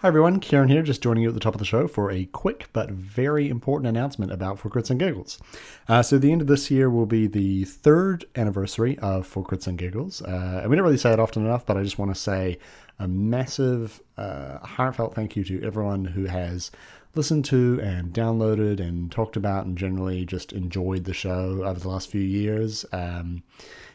Hi everyone, Kieran here, just joining you at the top of the show for a quick but very important announcement about For Crits and Giggles. Uh, so the end of this year will be the third anniversary of For Crits and Giggles. Uh, and we don't really say it often enough, but I just want to say a massive, uh, heartfelt thank you to everyone who has listened to and downloaded and talked about and generally just enjoyed the show over the last few years. Um,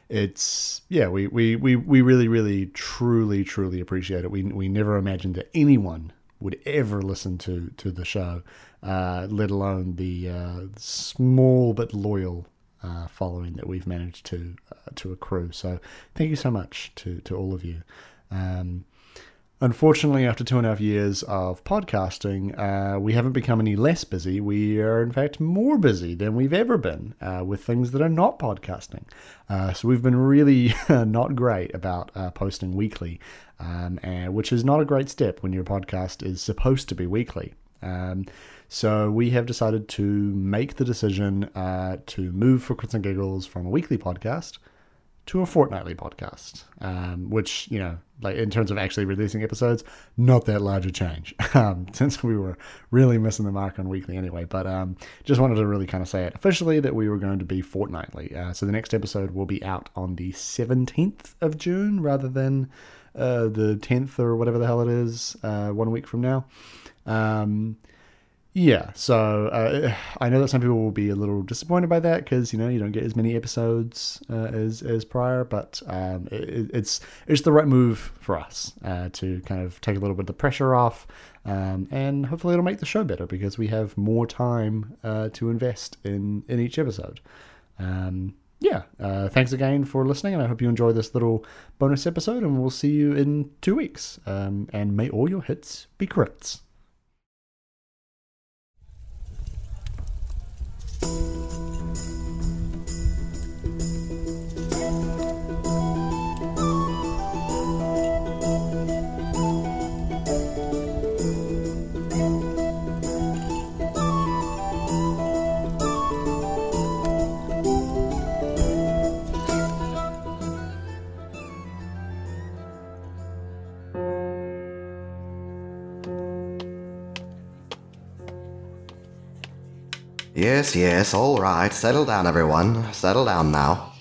it's yeah we, we we we really really truly truly appreciate it. We we never imagined that anyone would ever listen to to the show uh, let alone the uh, small but loyal uh, following that we've managed to uh, to accrue. So thank you so much to to all of you. Um, Unfortunately, after two and a half years of podcasting, uh, we haven't become any less busy. We are, in fact, more busy than we've ever been uh, with things that are not podcasting. Uh, so we've been really not great about uh, posting weekly, um, and, which is not a great step when your podcast is supposed to be weekly. Um, so we have decided to make the decision uh, to move for Crits and Giggles from a weekly podcast to a fortnightly podcast, um, which, you know, like in terms of actually releasing episodes, not that large a change um, since we were really missing the mark on weekly anyway. But um, just wanted to really kind of say it officially that we were going to be fortnightly. Uh, so the next episode will be out on the 17th of June rather than uh, the 10th or whatever the hell it is, uh, one week from now. Um, yeah, so uh, I know that some people will be a little disappointed by that because you know you don't get as many episodes uh, as as prior, but um, it, it's it's the right move for us uh, to kind of take a little bit of the pressure off, um, and hopefully it'll make the show better because we have more time uh, to invest in in each episode. Um, yeah, uh, thanks again for listening, and I hope you enjoy this little bonus episode, and we'll see you in two weeks. Um, and may all your hits be crits. Yes, yes, all right. Settle down, everyone. Settle down now.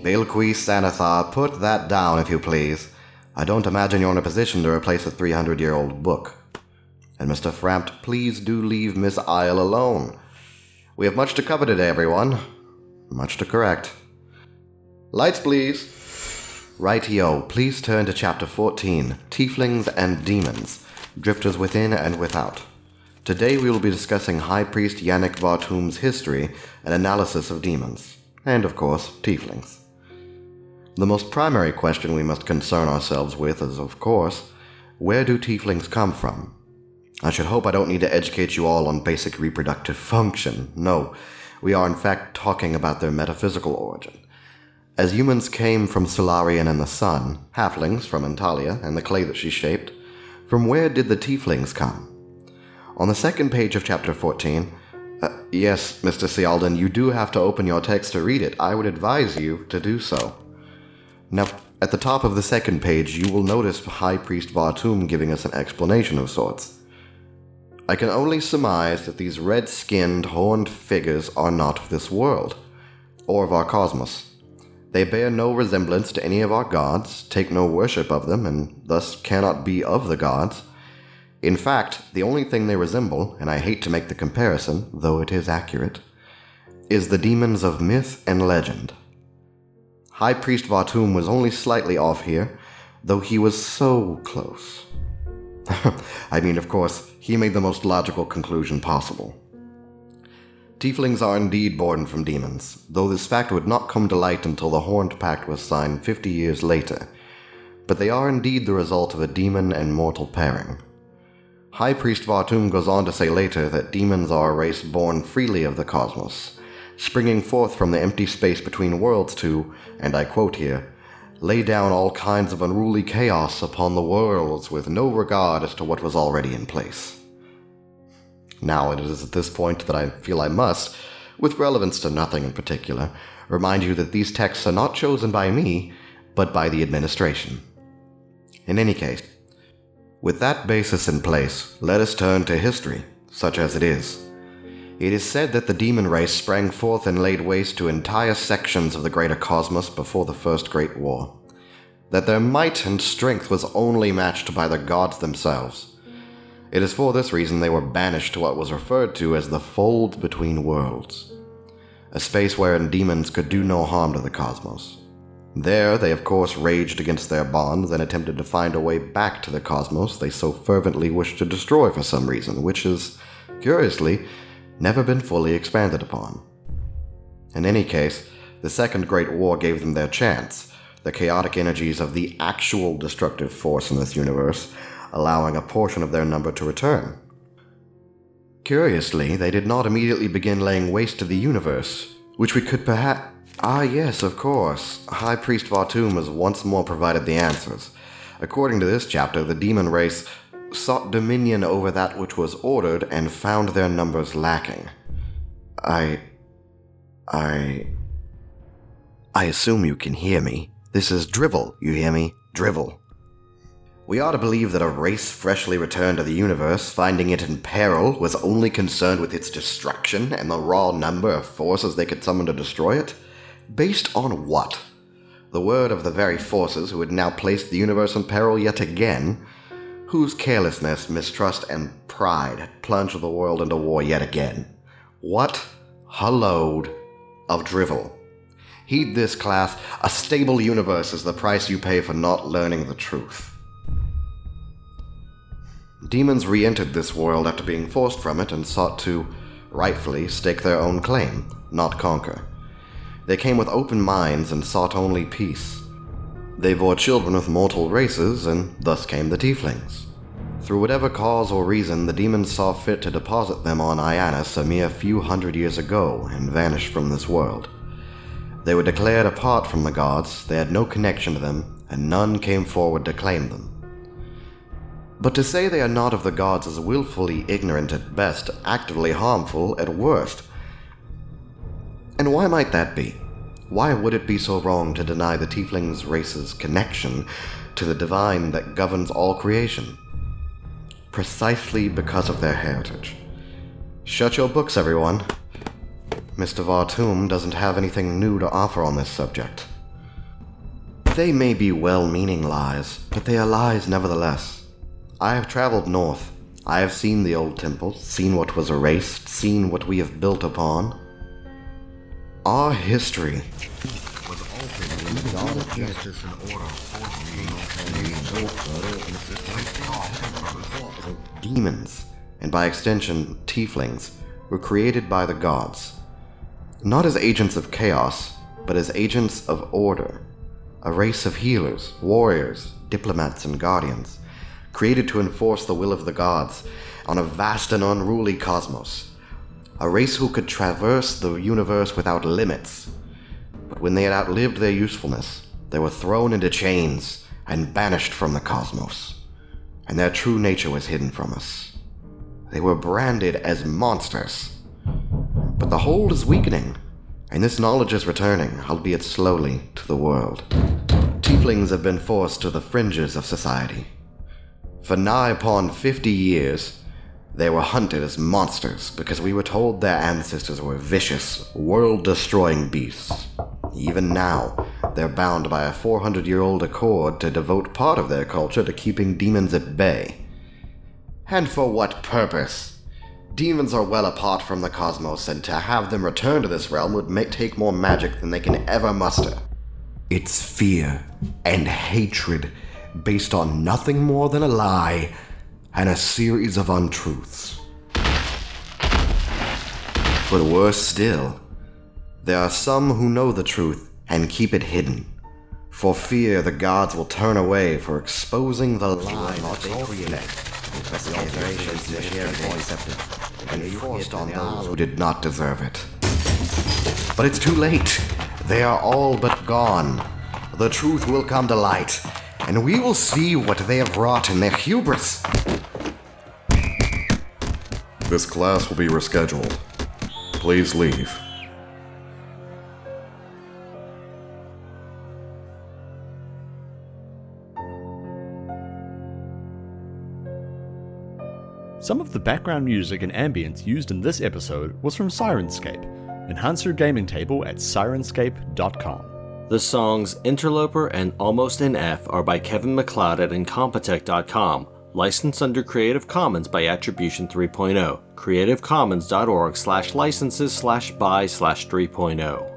Bilquis Sanathar, put that down, if you please. I don't imagine you're in a position to replace a 300 year old book. And Mr. Frampt, please do leave Miss Isle alone. We have much to cover today, everyone. Much to correct. Lights, please. Rightio, please turn to chapter 14 Tieflings and Demons, Drifters Within and Without. Today we will be discussing High Priest Yannick Vartum's history and analysis of demons, and of course, tieflings. The most primary question we must concern ourselves with is, of course, where do tieflings come from? I should hope I don't need to educate you all on basic reproductive function. No, we are in fact talking about their metaphysical origin. As humans came from Solarian and the sun, halflings from Antalya and the clay that she shaped, from where did the tieflings come? On the second page of chapter 14, uh, yes, Mr. Sialden, you do have to open your text to read it. I would advise you to do so. Now, at the top of the second page, you will notice High Priest Vartum giving us an explanation of sorts. I can only surmise that these red skinned, horned figures are not of this world, or of our cosmos. They bear no resemblance to any of our gods, take no worship of them, and thus cannot be of the gods. In fact, the only thing they resemble, and I hate to make the comparison, though it is accurate, is the demons of myth and legend. High Priest Vartum was only slightly off here, though he was so close. I mean, of course, he made the most logical conclusion possible. Tieflings are indeed born from demons, though this fact would not come to light until the Horned Pact was signed 50 years later. But they are indeed the result of a demon and mortal pairing. High Priest Vartum goes on to say later that demons are a race born freely of the cosmos, springing forth from the empty space between worlds to, and I quote here, lay down all kinds of unruly chaos upon the worlds with no regard as to what was already in place. Now, it is at this point that I feel I must, with relevance to nothing in particular, remind you that these texts are not chosen by me, but by the administration. In any case, With that basis in place, let us turn to history, such as it is. It is said that the demon race sprang forth and laid waste to entire sections of the greater cosmos before the First Great War. That their might and strength was only matched by the gods themselves. It is for this reason they were banished to what was referred to as the Fold Between Worlds, a space wherein demons could do no harm to the cosmos. There, they of course raged against their bonds and attempted to find a way back to the cosmos they so fervently wished to destroy for some reason, which is, curiously, never been fully expanded upon. In any case, the Second Great War gave them their chance, the chaotic energies of the actual destructive force in this universe, allowing a portion of their number to return. Curiously, they did not immediately begin laying waste to the universe, which we could perhaps Ah, yes, of course. High Priest Vartum has once more provided the answers. According to this chapter, the demon race sought dominion over that which was ordered and found their numbers lacking. I. I. I assume you can hear me. This is Drivel, you hear me? Drivel. We are to believe that a race freshly returned to the universe, finding it in peril, was only concerned with its destruction and the raw number of forces they could summon to destroy it. Based on what? The word of the very forces who had now placed the universe in peril yet again, whose carelessness, mistrust, and pride had plunged the world into war yet again. What a of drivel. Heed this, class. A stable universe is the price you pay for not learning the truth. Demons re entered this world after being forced from it and sought to, rightfully, stake their own claim, not conquer. They came with open minds and sought only peace. They bore children with mortal races, and thus came the tieflings. Through whatever cause or reason, the demons saw fit to deposit them on Ianus a mere few hundred years ago and vanished from this world. They were declared apart from the gods, they had no connection to them, and none came forward to claim them. But to say they are not of the gods is willfully ignorant at best, actively harmful at worst. And why might that be? Why would it be so wrong to deny the Tiefling's race's connection to the divine that governs all creation? Precisely because of their heritage. Shut your books, everyone. Mr. Vartum doesn't have anything new to offer on this subject. They may be well meaning lies, but they are lies nevertheless. I have traveled north. I have seen the old temples, seen what was erased, seen what we have built upon. Order history. Demons, and by extension, tieflings, were created by the gods, not as agents of chaos, but as agents of order, a race of healers, warriors, diplomats, and guardians, created to enforce the will of the gods on a vast and unruly cosmos a race who could traverse the universe without limits. But when they had outlived their usefulness, they were thrown into chains and banished from the cosmos, and their true nature was hidden from us. They were branded as monsters. But the hold is weakening, and this knowledge is returning, albeit slowly, to the world. Tieflings have been forced to the fringes of society. For nigh upon fifty years, they were hunted as monsters because we were told their ancestors were vicious, world destroying beasts. Even now, they're bound by a 400 year old accord to devote part of their culture to keeping demons at bay. And for what purpose? Demons are well apart from the cosmos, and to have them return to this realm would make, take more magic than they can ever muster. It's fear and hatred based on nothing more than a lie and a series of untruths. But worse still, there are some who know the truth and keep it hidden. For fear the gods will turn away for exposing the lie that they created. The alterations accepted and forced on those who did not deserve it. But it's too late. They are all but gone. The truth will come to light, and we will see what they have wrought in their hubris. This class will be rescheduled. Please leave. Some of the background music and ambience used in this episode was from Syrinscape. Enhance your gaming table at syrinscape.com. The songs Interloper and Almost in F are by Kevin MacLeod at Incompetech.com licensed under Creative Commons by Attribution 3.0. creativecommons.org slash licenses slash by slash 3.0.